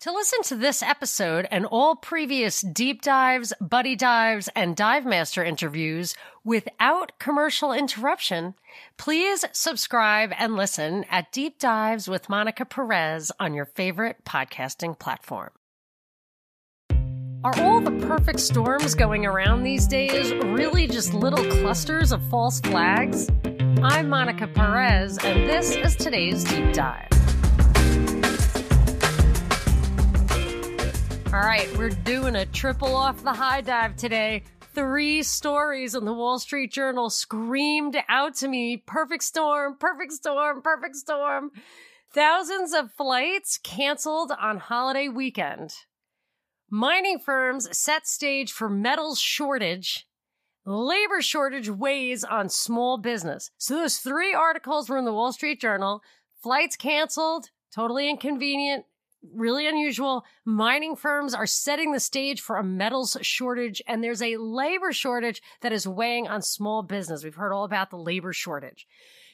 To listen to this episode and all previous deep dives, buddy dives, and dive master interviews without commercial interruption, please subscribe and listen at Deep Dives with Monica Perez on your favorite podcasting platform. Are all the perfect storms going around these days really just little clusters of false flags? I'm Monica Perez, and this is today's Deep Dive. All right, we're doing a triple off the high dive today. Three stories in the Wall Street Journal screamed out to me perfect storm, perfect storm, perfect storm. Thousands of flights canceled on holiday weekend. Mining firms set stage for metals shortage. Labor shortage weighs on small business. So those three articles were in the Wall Street Journal. Flights canceled, totally inconvenient, really unusual. Mining firms are setting the stage for a metals shortage, and there's a labor shortage that is weighing on small business. We've heard all about the labor shortage.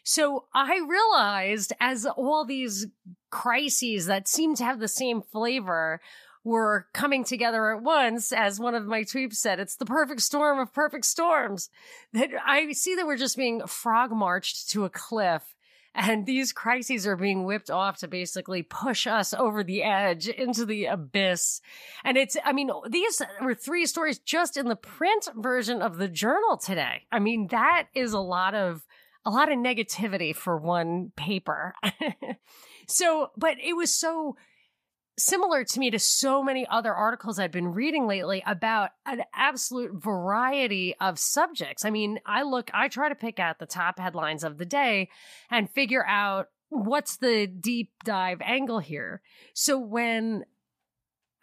So I realized as all these crises that seem to have the same flavor were coming together at once, as one of my tweets said, it's the perfect storm of perfect storms. That I see that we're just being frog marched to a cliff and these crises are being whipped off to basically push us over the edge into the abyss. And it's, I mean, these were three stories just in the print version of the journal today. I mean, that is a lot of, a lot of negativity for one paper. so, but it was so, similar to me to so many other articles I've been reading lately about an absolute variety of subjects. I mean, I look, I try to pick out the top headlines of the day and figure out what's the deep dive angle here. So when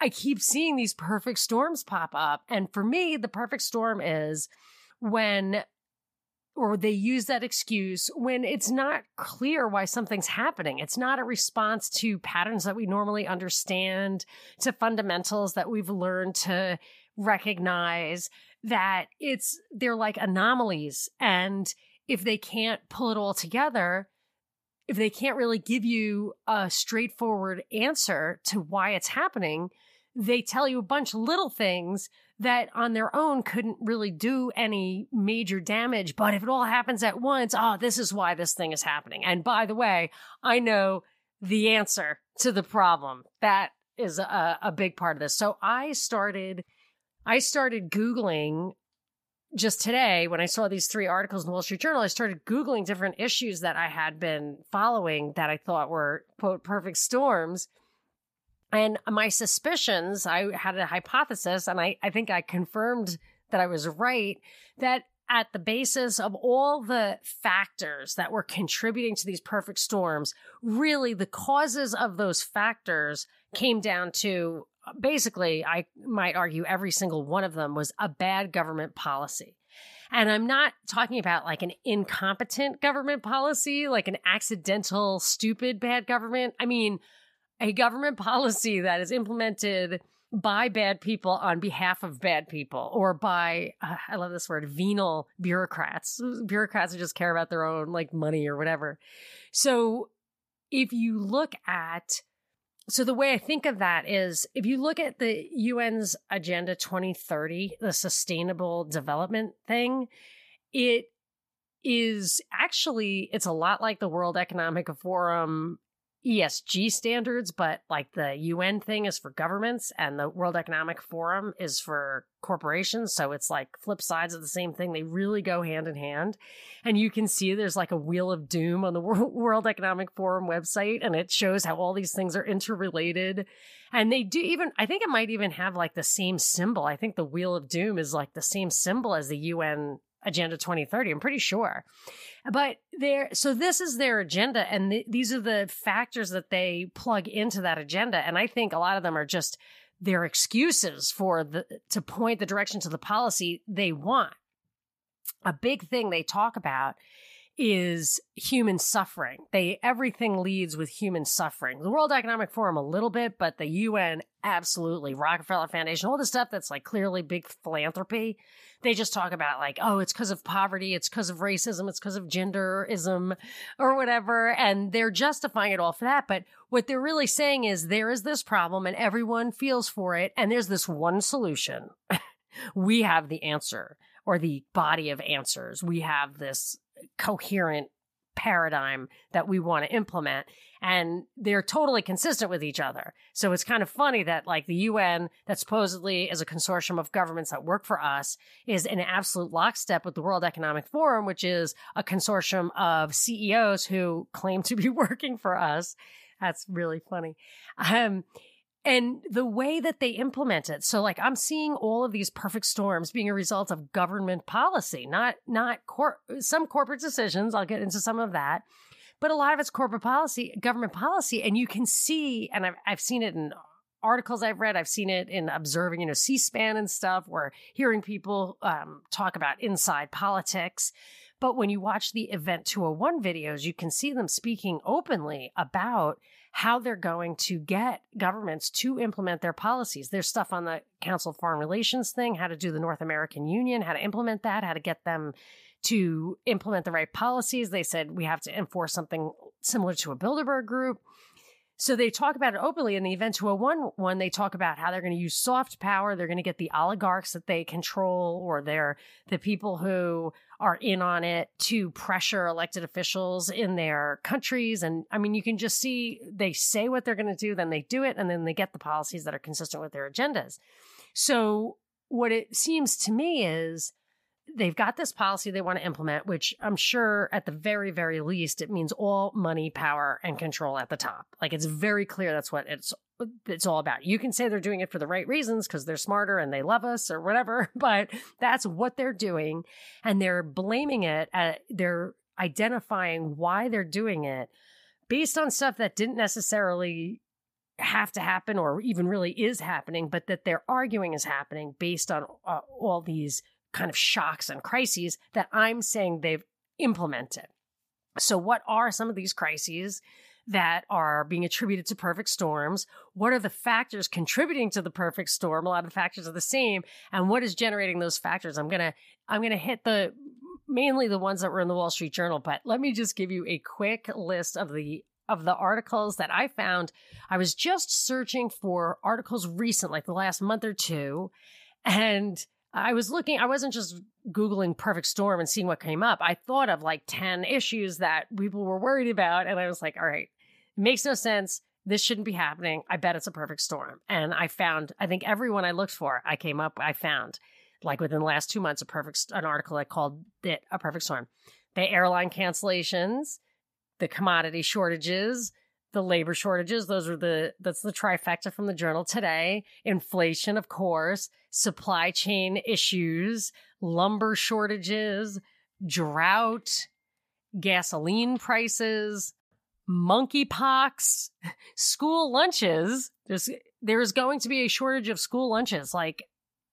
I keep seeing these perfect storms pop up, and for me, the perfect storm is when or they use that excuse when it's not clear why something's happening. It's not a response to patterns that we normally understand, to fundamentals that we've learned to recognize, that it's, they're like anomalies. And if they can't pull it all together, if they can't really give you a straightforward answer to why it's happening, they tell you a bunch of little things that on their own couldn't really do any major damage. But if it all happens at once, oh, this is why this thing is happening. And by the way, I know the answer to the problem. That is a, a big part of this. So I started, I started Googling just today when I saw these three articles in the Wall Street Journal, I started Googling different issues that I had been following that I thought were, quote, perfect storms. And my suspicions, I had a hypothesis, and I, I think I confirmed that I was right, that at the basis of all the factors that were contributing to these perfect storms, really the causes of those factors came down to basically, I might argue every single one of them was a bad government policy. And I'm not talking about like an incompetent government policy, like an accidental, stupid, bad government. I mean, a government policy that is implemented by bad people on behalf of bad people or by uh, i love this word venal bureaucrats. Bureaucrats who just care about their own like money or whatever. So if you look at so the way i think of that is if you look at the un's agenda 2030 the sustainable development thing it is actually it's a lot like the world economic forum ESG standards, but like the UN thing is for governments and the World Economic Forum is for corporations. So it's like flip sides of the same thing. They really go hand in hand. And you can see there's like a wheel of doom on the World Economic Forum website and it shows how all these things are interrelated. And they do even, I think it might even have like the same symbol. I think the wheel of doom is like the same symbol as the UN Agenda 2030. I'm pretty sure. But there, so this is their agenda, and th- these are the factors that they plug into that agenda. And I think a lot of them are just their excuses for the to point the direction to the policy they want. A big thing they talk about is human suffering. They everything leads with human suffering. The World Economic Forum a little bit, but the UN absolutely. Rockefeller Foundation, all the stuff that's like clearly big philanthropy. They just talk about like, oh, it's because of poverty, it's because of racism, it's because of genderism or whatever, and they're justifying it all for that. But what they're really saying is there is this problem and everyone feels for it, and there's this one solution. we have the answer or the body of answers. We have this coherent paradigm that we want to implement and they're totally consistent with each other. So it's kind of funny that like the UN that supposedly is a consortium of governments that work for us is in absolute lockstep with the World Economic Forum, which is a consortium of CEOs who claim to be working for us. That's really funny. Um, and the way that they implement it so like i'm seeing all of these perfect storms being a result of government policy not not cor- some corporate decisions i'll get into some of that but a lot of it's corporate policy government policy and you can see and i've, I've seen it in articles i've read i've seen it in observing you know c-span and stuff or hearing people um, talk about inside politics. But when you watch the event 201 videos you can see them speaking openly about how they're going to get governments to implement their policies. There's stuff on the Council of Foreign Relations thing, how to do the North American Union, how to implement that, how to get them to implement the right policies. They said we have to enforce something similar to a Bilderberg group. So they talk about it openly in the Event 201 one. They talk about how they're going to use soft power. They're going to get the oligarchs that they control or they're the people who are in on it to pressure elected officials in their countries. And I mean, you can just see they say what they're going to do, then they do it, and then they get the policies that are consistent with their agendas. So what it seems to me is they've got this policy they want to implement, which I'm sure at the very, very least, it means all money, power, and control at the top. Like it's very clear that's what it's it's all about. You can say they're doing it for the right reasons because they're smarter and they love us or whatever, but that's what they're doing. And they're blaming it at they're identifying why they're doing it based on stuff that didn't necessarily have to happen or even really is happening, but that they're arguing is happening based on uh, all these kind of shocks and crises that I'm saying they've implemented. So, what are some of these crises that are being attributed to perfect storms? What are the factors contributing to the perfect storm? A lot of the factors are the same. And what is generating those factors? I'm to, I'm to hit the, mainly the ones that were in the Wall Street Journal, but let me just give you a quick list of the of the articles that I found. I was just searching for articles recent, like the last month or two, and I was looking, I wasn't just Googling perfect storm and seeing what came up. I thought of like 10 issues that people were worried about. And I was like, all right, it makes no sense. This shouldn't be happening. I bet it's a perfect storm. And I found, I think everyone I looked for, I came up, I found like within the last two months, a perfect, an article I called it a perfect storm. The airline cancellations, the commodity shortages, the labor shortages. Those are the that's the trifecta from the journal today. Inflation of course supply chain issues lumber shortages drought gasoline prices monkeypox school lunches. There's there's going to be a shortage of school lunches like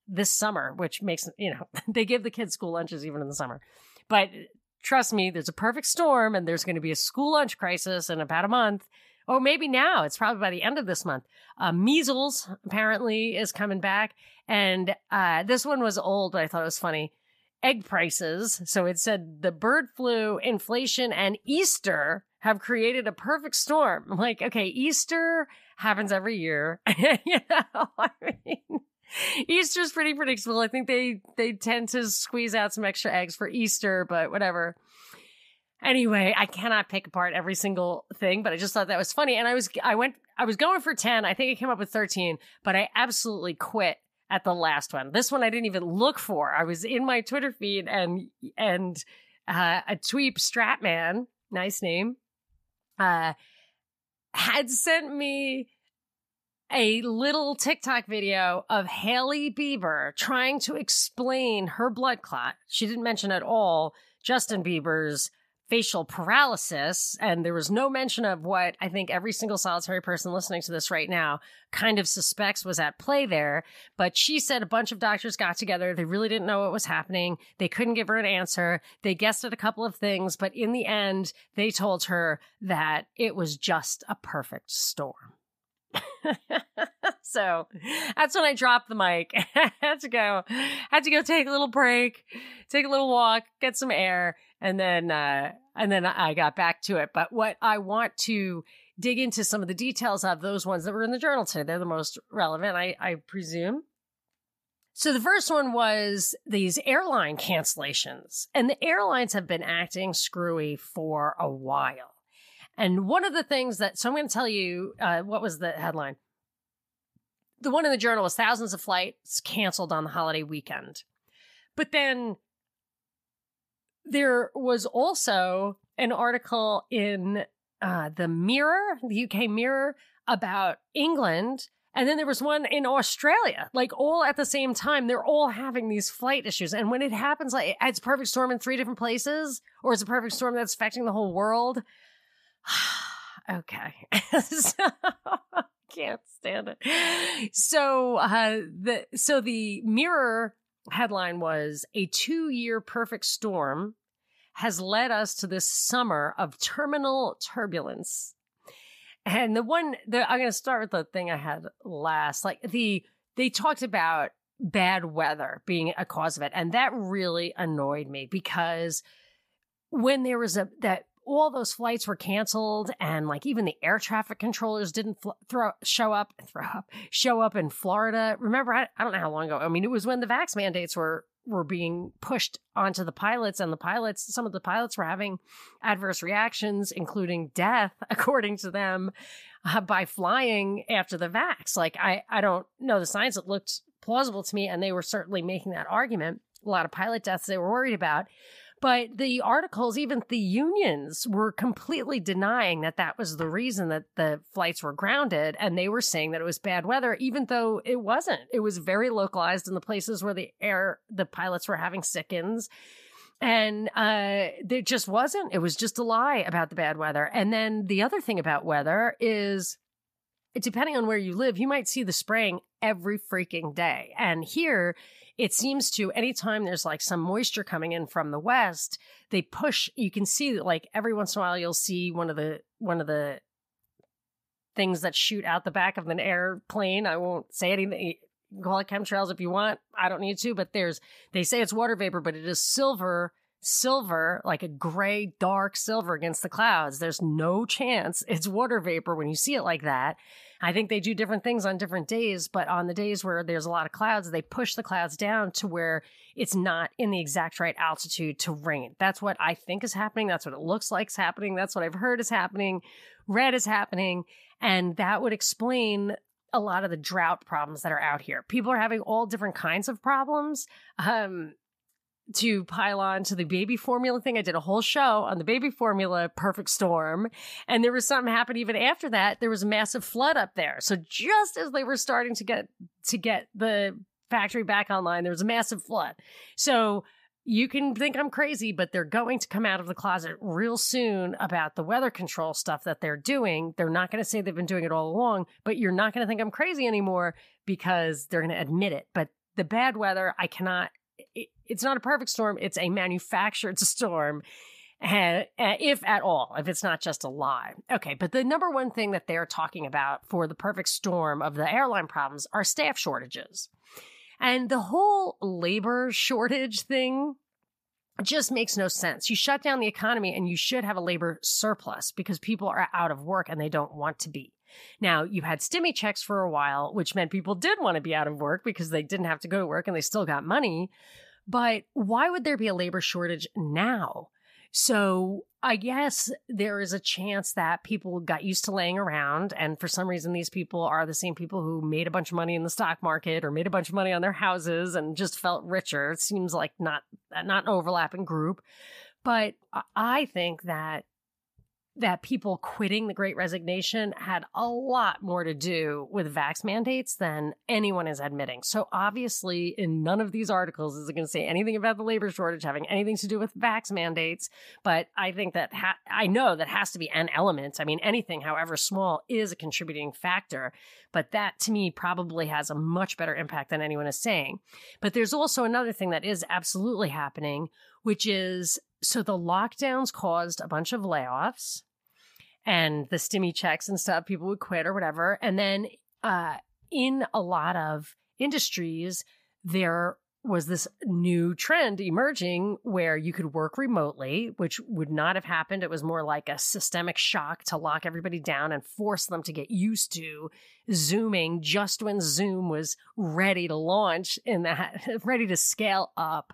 this summer which makes you know they give the kids school lunches even in the summer. But trust me there's a perfect storm and there's going to be a school lunch crisis in about a month Oh, maybe now. It's probably by the end of this month. Uh, measles apparently is coming back. And uh, this one was old, but I thought it was funny. Egg prices. So it said the bird flu, inflation, and Easter have created a perfect storm. Like, okay, Easter happens every year. you know, I mean, Easter's pretty predictable. I think they they tend to squeeze out some extra eggs for Easter, but whatever. Anyway, I cannot pick apart every single thing, but I just thought that was funny. And I was, I went, I was going for 10. I think I came up with 13, but I absolutely quit at the last one. This one I didn't even look for. I was in my Twitter feed and, and, uh, a tweep Stratman, nice name, uh, had sent me a little TikTok video of Hailey Bieber trying to explain her blood clot. She didn't mention at all Justin Bieber's facial paralysis. And there was no mention of what I think every single solitary person listening to this right now kind of suspects was at play there. But she said a bunch of doctors got together. They really didn't know what was happening. They couldn't give her an answer. They guessed at a couple of things, but in the end, they told her that it was just a perfect storm. so that's when I dropped the mic. had to go, had to go take a little break, take a little walk, get some air, and then uh, and then I got back to it. But what I want to dig into some of the details of those ones that were in the journal today. They're the most relevant, I, I presume. So the first one was these airline cancellations, and the airlines have been acting screwy for a while. And one of the things that, so I'm going to tell you, uh, what was the headline? The one in the journal was thousands of flights canceled on the holiday weekend. But then there was also an article in uh, the Mirror, the UK Mirror, about England. And then there was one in Australia, like all at the same time. They're all having these flight issues. And when it happens, like it's perfect storm in three different places, or it's a perfect storm that's affecting the whole world. okay. so, can't stand it. So uh the so the mirror headline was a two year perfect storm has led us to this summer of terminal turbulence. And the one that I'm going to start with the thing I had last, like the, they talked about bad weather being a cause of it. And that really annoyed me because when there was a, that all those flights were canceled and like even the air traffic controllers didn't fl- throw show up throw up show up in Florida. Remember I, I don't know how long ago. I mean it was when the vax mandates were were being pushed onto the pilots and the pilots some of the pilots were having adverse reactions including death according to them uh, by flying after the vax. Like I I don't know the science it looked plausible to me and they were certainly making that argument. A lot of pilot deaths they were worried about. But the articles, even the unions, were completely denying that that was the reason that the flights were grounded. And they were saying that it was bad weather, even though it wasn't. It was very localized in the places where the air, the pilots were having sick-ins. And uh, it just wasn't. It was just a lie about the bad weather. And then the other thing about weather is depending on where you live, you might see the spraying every freaking day. And here, it seems to anytime there's like some moisture coming in from the west, they push. You can see that like every once in a while you'll see one of the one of the things that shoot out the back of an airplane. I won't say anything. call it chemtrails if you want. I don't need to, but there's they say it's water vapor, but it is silver silver, like a gray, dark silver against the clouds. There's no chance it's water vapor when you see it like that. I think they do different things on different days, but on the days where there's a lot of clouds, they push the clouds down to where it's not in the exact right altitude to rain. That's what I think is happening. That's what it looks like is happening. That's what I've heard is happening. Red is happening. And that would explain a lot of the drought problems that are out here. People are having all different kinds of problems. Um, to pile on to the baby formula thing. I did a whole show on the baby formula perfect storm. And there was something happened even after that. There was a massive flood up there. So just as they were starting to get to get the factory back online, there was a massive flood. So you can think I'm crazy, but they're going to come out of the closet real soon about the weather control stuff that they're doing. They're not going to say they've been doing it all along, but you're not going to think I'm crazy anymore because they're going to admit it. But the bad weather, I cannot it, it's not a perfect storm, it's a manufactured storm. And, uh, if at all, if it's not just a lie. Okay, but the number one thing that they're talking about for the perfect storm of the airline problems are staff shortages. And the whole labor shortage thing just makes no sense. You shut down the economy and you should have a labor surplus because people are out of work and they don't want to be. Now, you had stimmy checks for a while, which meant people did want to be out of work because they didn't have to go to work and they still got money. But why would there be a labor shortage now? So I guess there is a chance that people got used to laying around. And for some reason, these people are the same people who made a bunch of money in the stock market or made a bunch of money on their houses and just felt richer. It seems like not, not an overlapping group. But I think that that people quitting the great resignation had a lot more to do with vax mandates than anyone is admitting. So obviously, in none of these articles is it going to say anything about the labor shortage having anything to do with vax mandates. But I think that ha- I know that has to be an element. I mean, anything, however small, is a contributing factor. But that to me probably has a much better impact than anyone is saying. But there's also another thing that is absolutely happening, which is so the lockdowns caused a bunch of layoffs and the stimmy checks and stuff. People would quit or whatever. And then uh, in a lot of industries, there was this new trend emerging where you could work remotely, which would not have happened. It was more like a systemic shock to lock everybody down and force them to get used to Zooming just when Zoom was ready to launch in that, ready to scale up.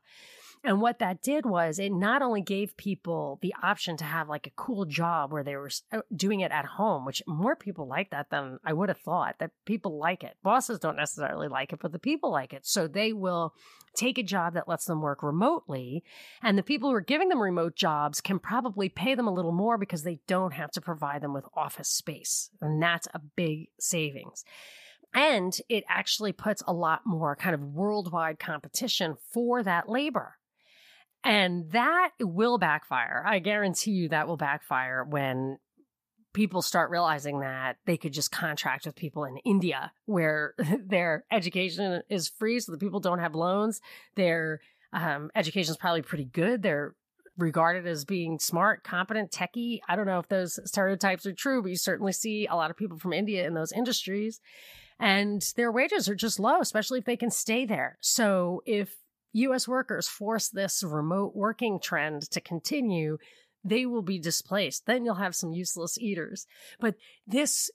And what that did was it not only gave people the option to have like a cool job where they were uh, doing it at home, which more people like that than I would have thought that people like it. Bosses don't necessarily like it, but the people like it. So they will take a job that lets them work remotely. And the people who are giving them remote jobs can probably pay them a little more because they don't have to provide them with office space. And that's a big savings. And it actually puts a lot more kind of worldwide competition for that labor. And that will backfire. I guarantee you that will backfire when people start realizing that they could just contract with people in India where their education is free. So the people don't have loans. Their um, education is probably pretty good. They're regarded as being smart, competent, techie. I don't know if those stereotypes are true, but you certainly see a lot of people from India in those industries. And their wages are just low, especially if they can stay there. So if US workers force this remote working trend to continue, they will be displaced. Then you'll have some useless eaters. But this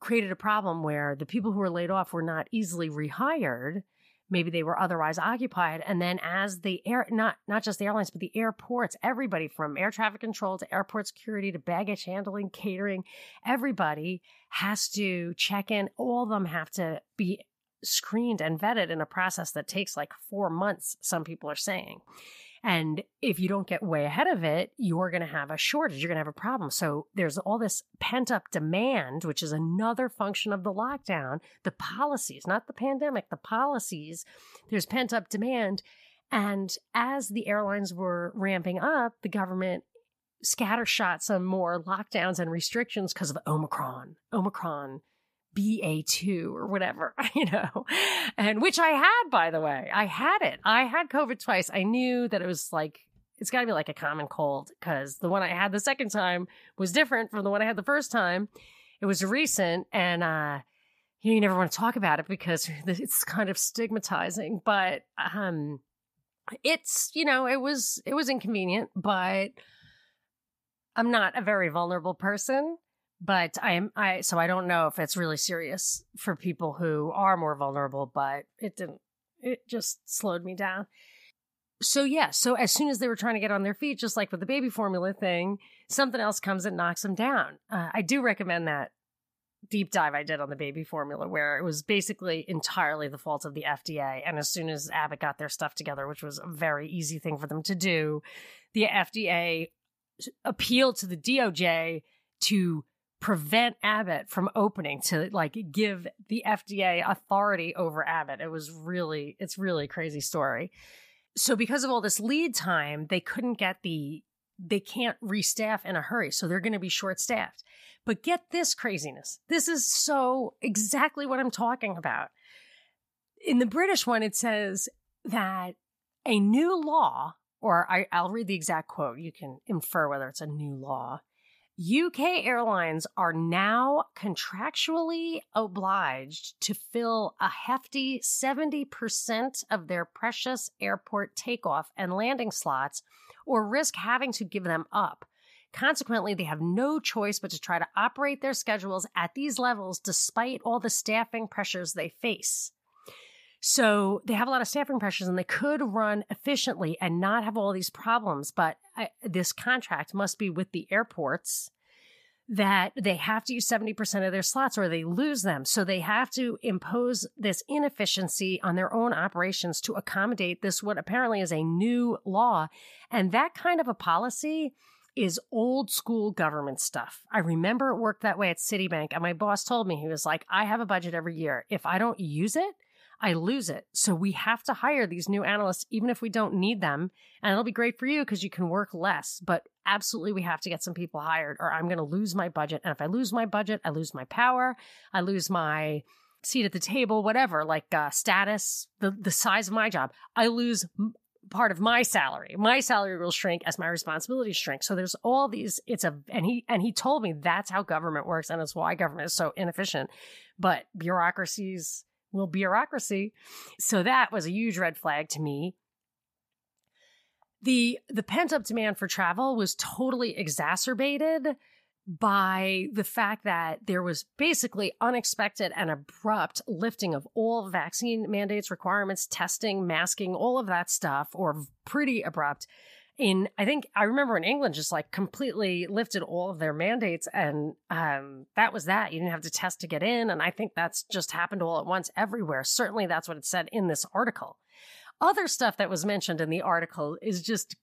created a problem where the people who were laid off were not easily rehired. Maybe they were otherwise occupied. And then as the air, not, not just the airlines, but the airports, everybody from air traffic control to airport security to baggage handling, catering, everybody has to check in. All of them have to be screened and vetted in a process that takes like four months, some people are saying. And if you don't get way ahead of it, you're going to have a shortage. You're going to have a problem. So there's all this pent up demand, which is another function of the lockdown, the policies, not the pandemic, the policies. There's pent up demand. And as the airlines were ramping up, the government scattershot some more lockdowns and restrictions because of Omicron. Omicron BA2 or whatever, you know, and which I had, by the way. I had it. I had COVID twice. I knew that it was like, it's got to be like a common cold because the one I had the second time was different from the one I had the first time. It was recent and, uh, you, know, you never want to talk about it because it's kind of stigmatizing, but, um, it's, you know, it was, it was inconvenient, but I'm not a very vulnerable person but I am I so I don't know if it's really serious for people who are more vulnerable, but it didn't it just slowed me down. So yeah, so as soon as they were trying to get on their feet, just like with the baby formula thing, something else comes and knocks them down. Uh, I do recommend that deep dive I did on the baby formula, where it was basically entirely the fault of the FDA. And as soon as Abbott got their stuff together, which was a very easy thing for them to do, the FDA appealed to the DOJ to prevent Abbott from opening to like give the FDA authority over Abbott. It was really, it's really crazy story. So because of all this lead time, they couldn't get the, they can't restaff in a hurry. So they're going to be short staffed. But get this craziness. This is so exactly what I'm talking about. In the British one, it says that a new law, or I, I'll read the exact quote. You can infer whether it's a new law UK airlines are now contractually obliged to fill a hefty 70% of their precious airport takeoff and landing slots or risk having to give them up. Consequently, they have no choice but to try to operate their schedules at these levels despite all the staffing pressures they face. So they have a lot of staffing pressures and they could run efficiently and not have all these problems. But I, this contract must be with the airports that they have to use 70% of their slots or they lose them. So they have to impose this inefficiency on their own operations to accommodate this, what apparently is a new law. And that kind of a policy is old school government stuff. I remember it worked that way at Citibank. And my boss told me, he was like, I have a budget every year. If I don't use it, I lose it. So we have to hire these new analysts, even if we don't need them. And it'll be great for you because you can work less. But absolutely, we have to get some people hired or I'm going to lose my budget. And if I lose my budget, I lose my power, I lose my seat at the table, whatever, like uh, status, the, the size of my job. I lose part of my salary. My salary will shrink as my responsibilities shrink. So there's all these, it's a, and he, and he told me that's how government works. And it's why government is so inefficient. But bureaucracies, will bureaucracy. So that was a huge red flag to me. The the pent up demand for travel was totally exacerbated by the fact that there was basically unexpected and abrupt lifting of all vaccine mandates, requirements, testing, masking, all of that stuff, or pretty abrupt in I think I remember in England just like completely lifted all of their mandates and um, that was that. You didn't have to test to get in. And I think that's just happened all at once everywhere. Certainly that's what it said in this article. Other stuff that was mentioned in the article is just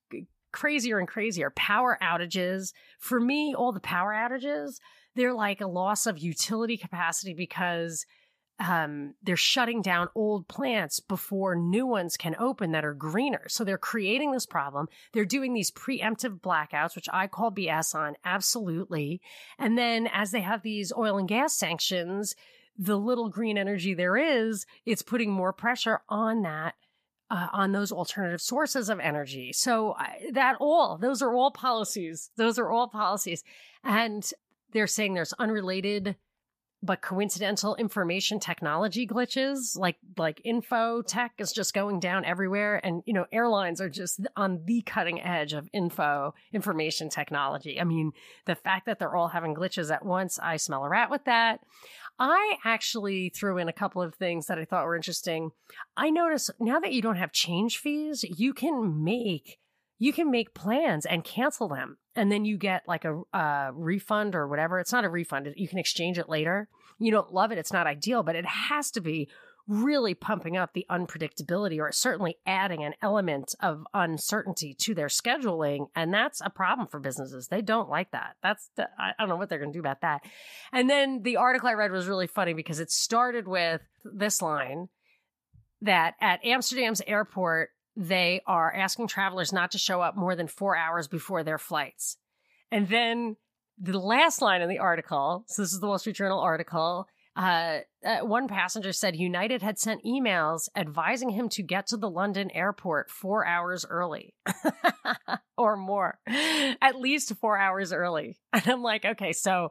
crazier and crazier. Power outages. For me, all the power outages, they're like a loss of utility capacity because um, they're shutting down old plants before new ones can open that are greener. So they're creating this problem. They're doing these preemptive blackouts, which I call BS on, absolutely. And then as they have these oil and gas sanctions, the little green energy there is, it's putting more pressure on that. Uh, on those alternative sources of energy. So that all, those are all policies. Those are all policies. And they're saying there's unrelated but coincidental information technology glitches like like info tech is just going down everywhere. And you know airlines are just on the cutting edge of info information technology. I mean the fact that they're all having glitches at once i smell a rat with that. I actually threw in a couple of things that i thought were interesting. I notice now that you don't have change fees you can make you can make plans and cancel them and then you get like a, a refund or whatever. It's not a refund. You can exchange it later. You don't love it. It's not ideal, but it has to be really pumping up the unpredictability or certainly adding an element of uncertainty to their scheduling. And that's a problem for businesses. They don't like that. That's, the, I don't know what they're going to do about that. And then the article I read was really funny because it started with this line that at Amsterdam's airport, they are asking travelers not to show up more than four hours before their flights. And then the last line in the article, so this is the Wall Street Journal article, uh, uh, one passenger said United had sent emails advising him to get to the London airport four hours early or more, at least four hours early. And I'm like, okay, so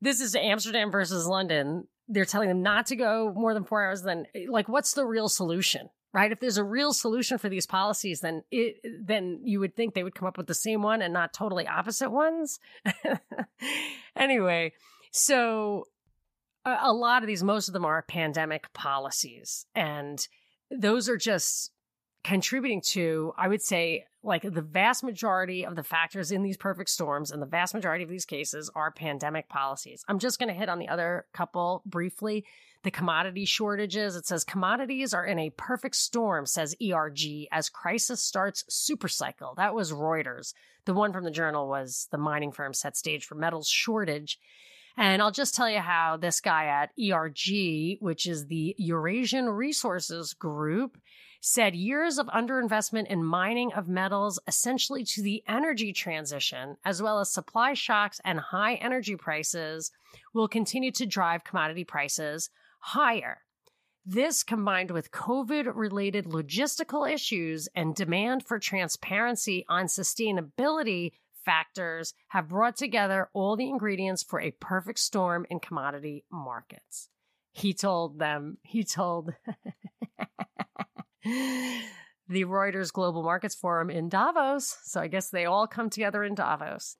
this is Amsterdam versus London. They're telling them not to go more than four hours. Then, like, what's the real solution? Right? If there's a real solution for these policies, then it then you would think they would come up with the same one and not totally opposite ones. anyway, so a, a lot of these, most of them are pandemic policies, and those are just contributing to, I would say, like the vast majority of the factors in these perfect storms and the vast majority of these cases are pandemic policies. I'm just going to hit on the other couple briefly the commodity shortages. It says commodities are in a perfect storm, says ERG, as crisis starts supercycle. That was Reuters. The one from the journal was the mining firm set stage for metals shortage. And I'll just tell you how this guy at ERG, which is the Eurasian Resources Group, said years of underinvestment in mining of metals essentially to the energy transition, as well as supply shocks and high energy prices, will continue to drive commodity prices higher. This combined with COVID related logistical issues and demand for transparency on sustainability factors have brought together all the ingredients for a perfect storm in commodity markets. He told them, he told the Reuters Global Markets Forum in Davos. So I guess they all come together in Davos.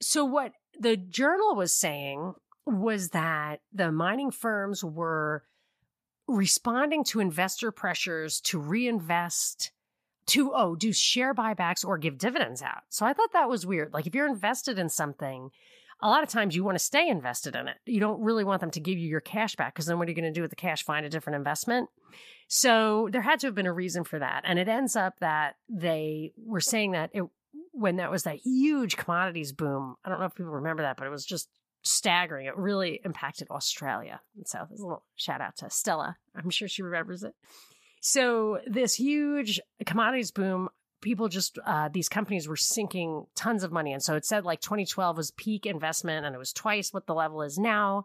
So, what the journal was saying was that the mining firms were responding to investor pressures to reinvest to oh do share buybacks or give dividends out. So i thought that was weird. Like if you're invested in something a lot of times you want to stay invested in it. You don't really want them to give you your cash back because then what are you going to do with the cash? Find a different investment? So there had to have been a reason for that and it ends up that they were saying that it when that was that huge commodities boom. I don't know if people remember that, but it was just staggering. It really impacted Australia. And so there's a little shout out to Stella. I'm sure she remembers it. So this huge commodities boom, people just uh, these companies were sinking tons of money, and so it said like 2012 was peak investment, and it was twice what the level is now,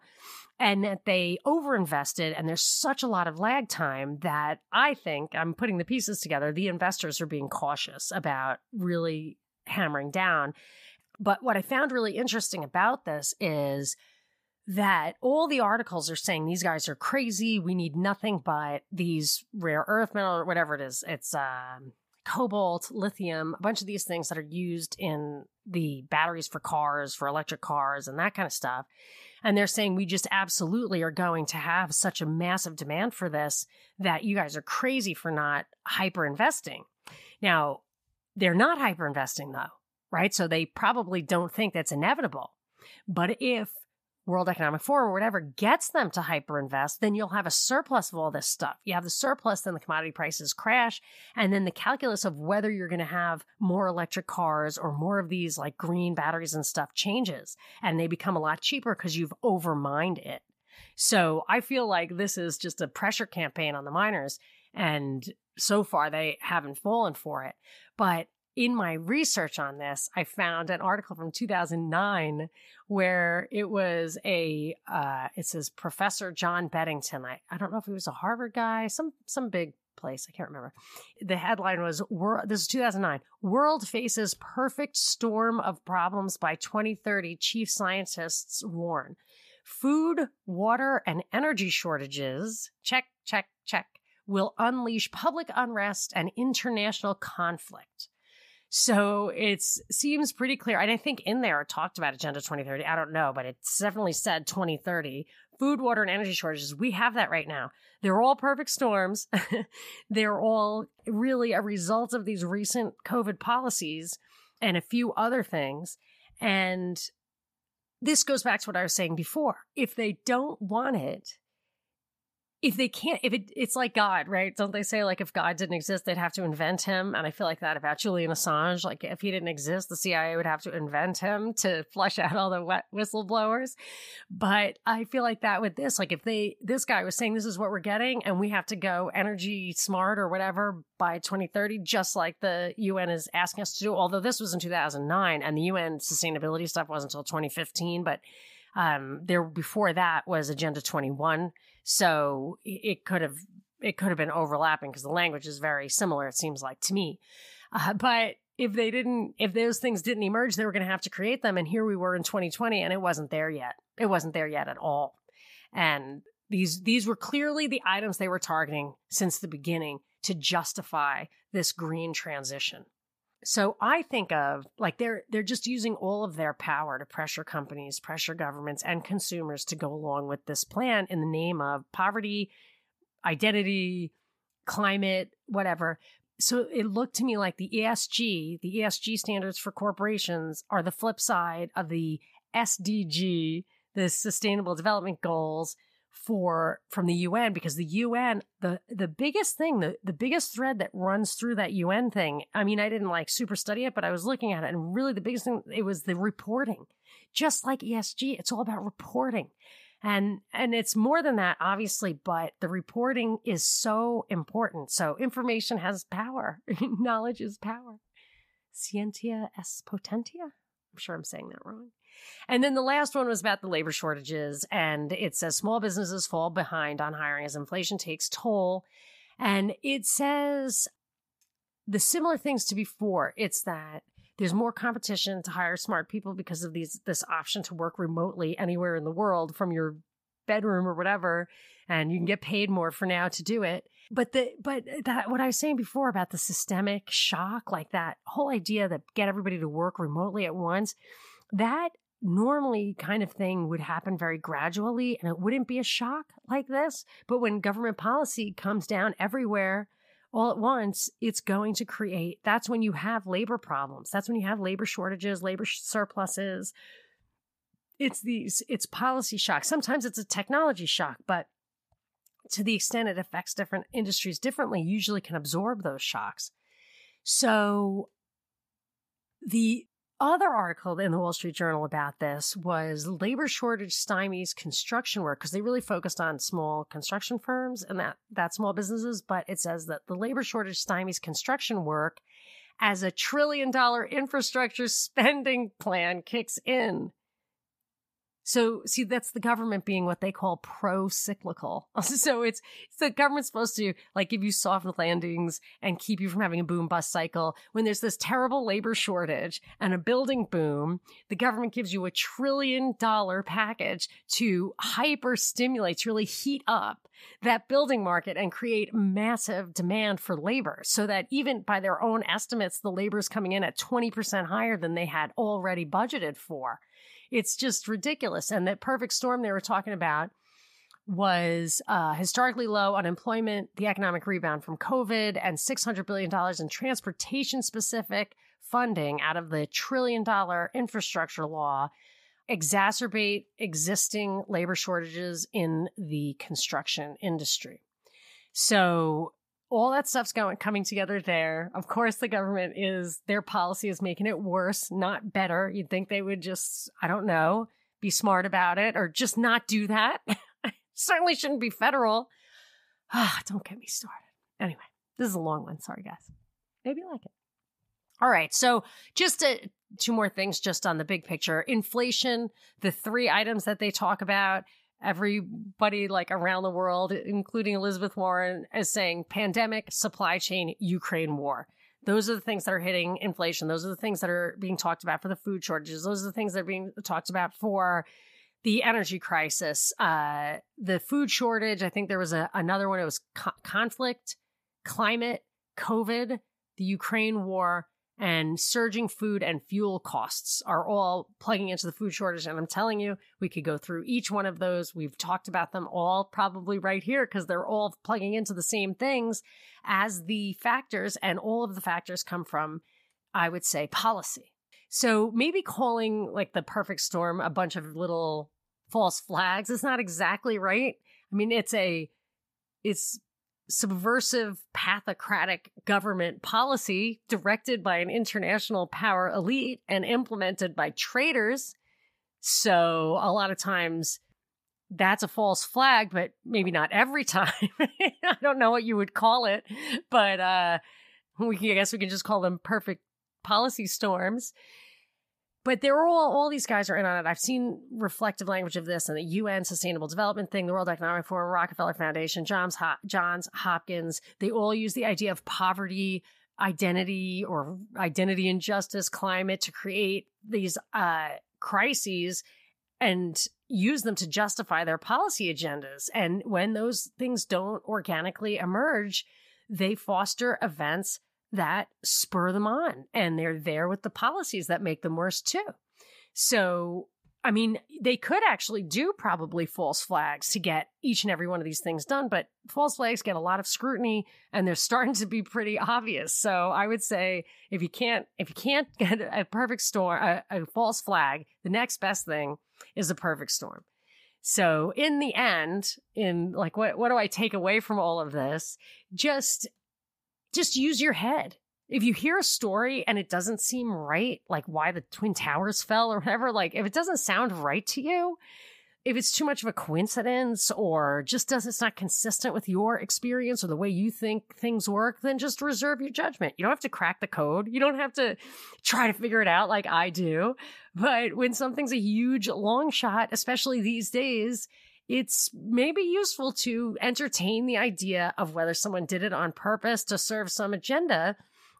and that they overinvested, and there's such a lot of lag time that I think I'm putting the pieces together. The investors are being cautious about really hammering down. But what I found really interesting about this is that all the articles are saying these guys are crazy. We need nothing but these rare earth metal or whatever it is. It's um, cobalt, lithium, a bunch of these things that are used in the batteries for cars, for electric cars, and that kind of stuff. And they're saying we just absolutely are going to have such a massive demand for this that you guys are crazy for not hyper investing. Now, they're not hyper investing though right? So they probably don't think that's inevitable. But if World Economic Forum or whatever gets them to hyperinvest, then you'll have a surplus of all this stuff. You have the surplus, then the commodity prices crash. And then the calculus of whether you're going to have more electric cars or more of these like green batteries and stuff changes. And they become a lot cheaper because you've overmined it. So I feel like this is just a pressure campaign on the miners. And so far they haven't fallen for it. But in my research on this, I found an article from 2009 where it was a, uh, it says Professor John Beddington. I, I don't know if he was a Harvard guy, some, some big place. I can't remember. The headline was, this is 2009, World Faces Perfect Storm of Problems by 2030, Chief Scientists Warn. Food, water, and energy shortages, check, check, check, will unleash public unrest and international conflict. So it seems pretty clear. And I think in there it talked about Agenda 2030. I don't know, but it's definitely said 2030. Food, water, and energy shortages. We have that right now. They're all perfect storms. They're all really a result of these recent COVID policies and a few other things. And this goes back to what I was saying before. If they don't want it, if they can't if it it's like god right? Don't they say like if god didn't exist they'd have to invent him? And i feel like that about julian assange like if he didn't exist the cia would have to invent him to flush out all the wet whistleblowers. But i feel like that with this like if they this guy was saying this is what we're getting and we have to go energy smart or whatever by 2030 just like the un is asking us to do although this was in 2009 and the un sustainability stuff wasn't until 2015 but um, there before that was Agenda 21, so it could have it could have been overlapping because the language is very similar. It seems like to me, uh, but if they didn't, if those things didn't emerge, they were going to have to create them. And here we were in 2020, and it wasn't there yet. It wasn't there yet at all. And these these were clearly the items they were targeting since the beginning to justify this green transition. So I think of like they're they're just using all of their power to pressure companies, pressure governments and consumers to go along with this plan in the name of poverty, identity, climate, whatever. So it looked to me like the ESG, the ESG standards for corporations are the flip side of the SDG, the sustainable development goals for from the UN because the UN the the biggest thing the the biggest thread that runs through that UN thing I mean I didn't like super study it but I was looking at it and really the biggest thing it was the reporting. Just like ESG it's all about reporting. And and it's more than that obviously but the reporting is so important. So information has power. Knowledge is power. Scientia es potentia? I'm sure I'm saying that wrong and then the last one was about the labor shortages. And it says small businesses fall behind on hiring as inflation takes toll. And it says the similar things to before. It's that there's more competition to hire smart people because of these this option to work remotely anywhere in the world from your bedroom or whatever and you can get paid more for now to do it but the but that what i was saying before about the systemic shock like that whole idea that get everybody to work remotely at once that normally kind of thing would happen very gradually and it wouldn't be a shock like this. But when government policy comes down everywhere all at once, it's going to create that's when you have labor problems. That's when you have labor shortages, labor surpluses. It's these, it's policy shock. Sometimes it's a technology shock, but to the extent it affects different industries differently, usually can absorb those shocks. So The other article in the Wall Street Journal about this was labor shortage stymies construction work because they really focused on small construction firms and that that small businesses. But it says that the labor shortage stymies construction work as a trillion dollar infrastructure spending plan kicks in. So, see, that's the government being what they call pro cyclical. so it's, it's the government's supposed to like give you soft landings and keep you from having a boom bust cycle. When there's this terrible labor shortage and a building boom, the government gives you a trillion dollar package to hyper stimulate, to really heat up that building market and create massive demand for labor so that even by their own estimates, the labor is coming in at 20% higher than they had already budgeted for. It's just ridiculous. And that perfect storm they were talking about was uh, historically low unemployment, the economic rebound from COVID, and $600 billion in transportation specific funding out of the trillion dollar infrastructure law exacerbate existing labor shortages in the construction industry. So all that stuff's going coming together there. Of course, the government is their policy is making it worse, not better. You'd think they would just, I don't know, be smart about it or just not do that. Certainly shouldn't be federal. Ah, don't get me started. Anyway, this is a long one. Sorry, guys. Maybe you like it. All right. So just two more things just on the big picture. Inflation, the three items that they talk about everybody like around the world, including Elizabeth Warren, is saying pandemic, supply chain, Ukraine war. Those are the things that are hitting inflation. Those are the things that are being talked about for the food shortages. Those are the things that are being talked about for the energy crisis, uh, the food shortage. I think there was a, another one. It was co- conflict, climate, COVID, the Ukraine war, and surging food and fuel costs are all plugging into the food shortage. And I'm telling you, we could go through each one of those. We've talked about them all probably right here because they're all plugging into the same things as the factors. And all of the factors come from, I would say, policy. So maybe calling like the perfect storm a bunch of little false flags is not exactly right. I mean, it's a, it's subversive pathocratic government policy directed by an international power elite and implemented by traitors. So a lot of times that's a false flag, but maybe not every time. I don't know what you would call it, but uh, we I guess we can just call them perfect policy storms. But they're all all these guys are in on it. I've seen reflective language of this in the UN Sustainable Development thing, the World Economic Forum, Rockefeller Foundation, Johns Johns Hopkins. They all use the idea of poverty, identity, or identity injustice, climate to create these uh, crises and use them to justify their policy agendas. And when those things don't organically emerge, they foster events that spur them on and they're there with the policies that make them worse too. So, I mean, they could actually do probably false flags to get each and every one of these things done, but false flags get a lot of scrutiny and they're starting to be pretty obvious. So I would say if you can't, if you can't get a perfect storm, a, a false flag, the next best thing is a perfect storm. So in the end, in like, what, what do I take away from all of this? Just just use your head. If you hear a story and it doesn't seem right, like why the Twin Towers fell or whatever, like if it doesn't sound right to you, if it's too much of a coincidence or just doesn't, it's not consistent with your experience or the way you think things work, then just reserve your judgment. You don't have to crack the code. You don't have to try to figure it out like I do. But when something's a huge long shot, especially these days, it's maybe useful to entertain the idea of whether someone did it on purpose to serve some agenda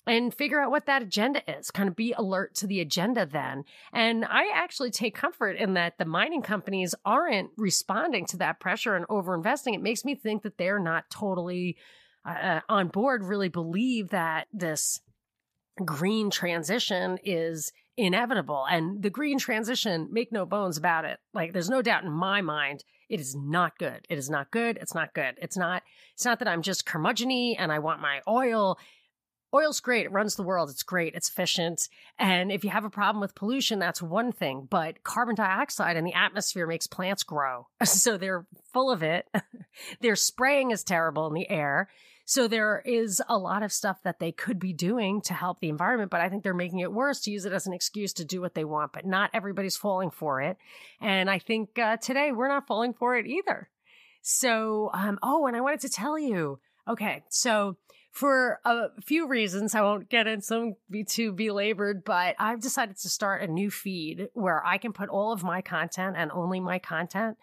and figure out what that agenda is. Kind of be alert to the agenda then. And I actually take comfort in that the mining companies aren't responding to that pressure and overinvesting. It makes me think that they're not totally uh, uh on board, really believe that this green transition is inevitable. And the green transition, make no bones about it. Like, there's no doubt in my mind it is not good. It is not good. It's not good. It's not, it's not that I'm just curmudgeony and I want my oil. oil's great. It runs the world. It's great. It's efficient. And if you have a problem with pollution, that's one thing. But carbon dioxide in the atmosphere makes plants grow. So they're full of it. Their spraying is terrible in the air. So there is a lot of stuff that they could be doing to help the environment, but I think they're making it worse to use it as an excuse to do what they want. But not everybody's falling for it. And I think uh, today we're not falling for it either. So, um, oh, and I wanted to tell you. Okay, so for a few reasons. I won't get into them be too belabored, but I've decided to start a new feed where I can put all of my content and only my content.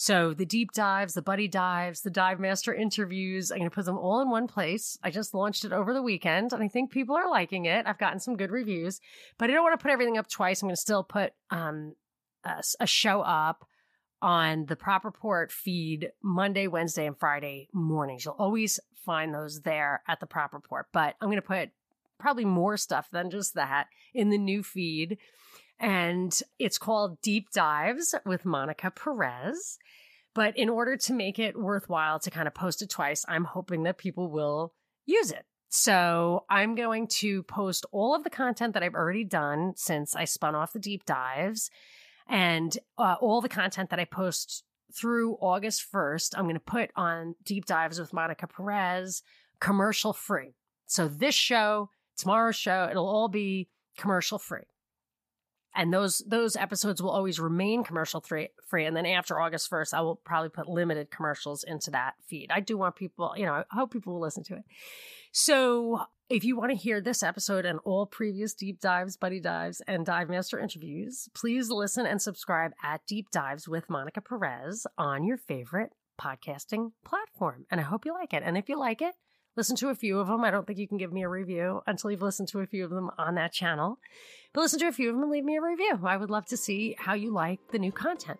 So the deep dives, the buddy dives, the dive master interviews, I'm going to put them all in one place. I just launched it over the weekend and I think people are liking it. I've gotten some good reviews, but I don't want to put everything up twice. I'm going to still put um, a, a show up on the Prop Report feed Monday, Wednesday, and Friday mornings. You'll always find those there at the Prop Report, but I'm going to put probably more stuff than just that in the new feed. And it's called Deep Dives with Monica Perez. But in order to make it worthwhile to kind of post it twice, I'm hoping that people will use it. So I'm going to post all of the content that I've already done since I spun off the deep dives and uh, all the content that I post through August 1st, I'm going to put on deep dives with Monica Perez commercial free. So this show, tomorrow's show, it'll all be commercial free. And those those episodes will always remain commercial free free. And then after August 1st, I will probably put limited commercials into that feed. I do want people, you know, I hope people will listen to it. So if you want to hear this episode and all previous deep dives, buddy dives, and dive master interviews, please listen and subscribe at Deep Dives with Monica Perez on your favorite podcasting platform. And I hope you like it. And if you like it, listen to a few of them. I don't think you can give me a review until you've listened to a few of them on that channel. But listen to a few of them and leave me a review. I would love to see how you like the new content.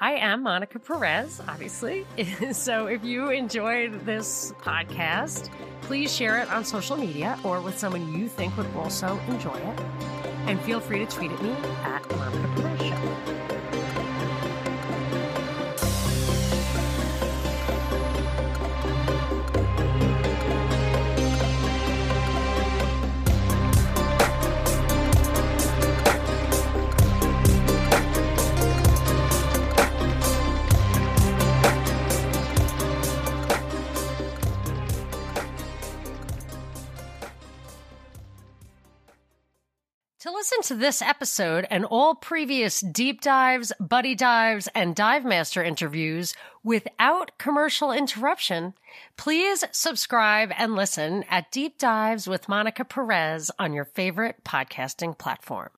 I am Monica Perez, obviously. so if you enjoyed this podcast, please share it on social media or with someone you think would also enjoy it. And feel free to tweet at me at Monica Perez Show. Listen to this episode and all previous deep dives, buddy dives, and dive master interviews without commercial interruption, please subscribe and listen at Deep Dives with Monica Perez on your favorite podcasting platform.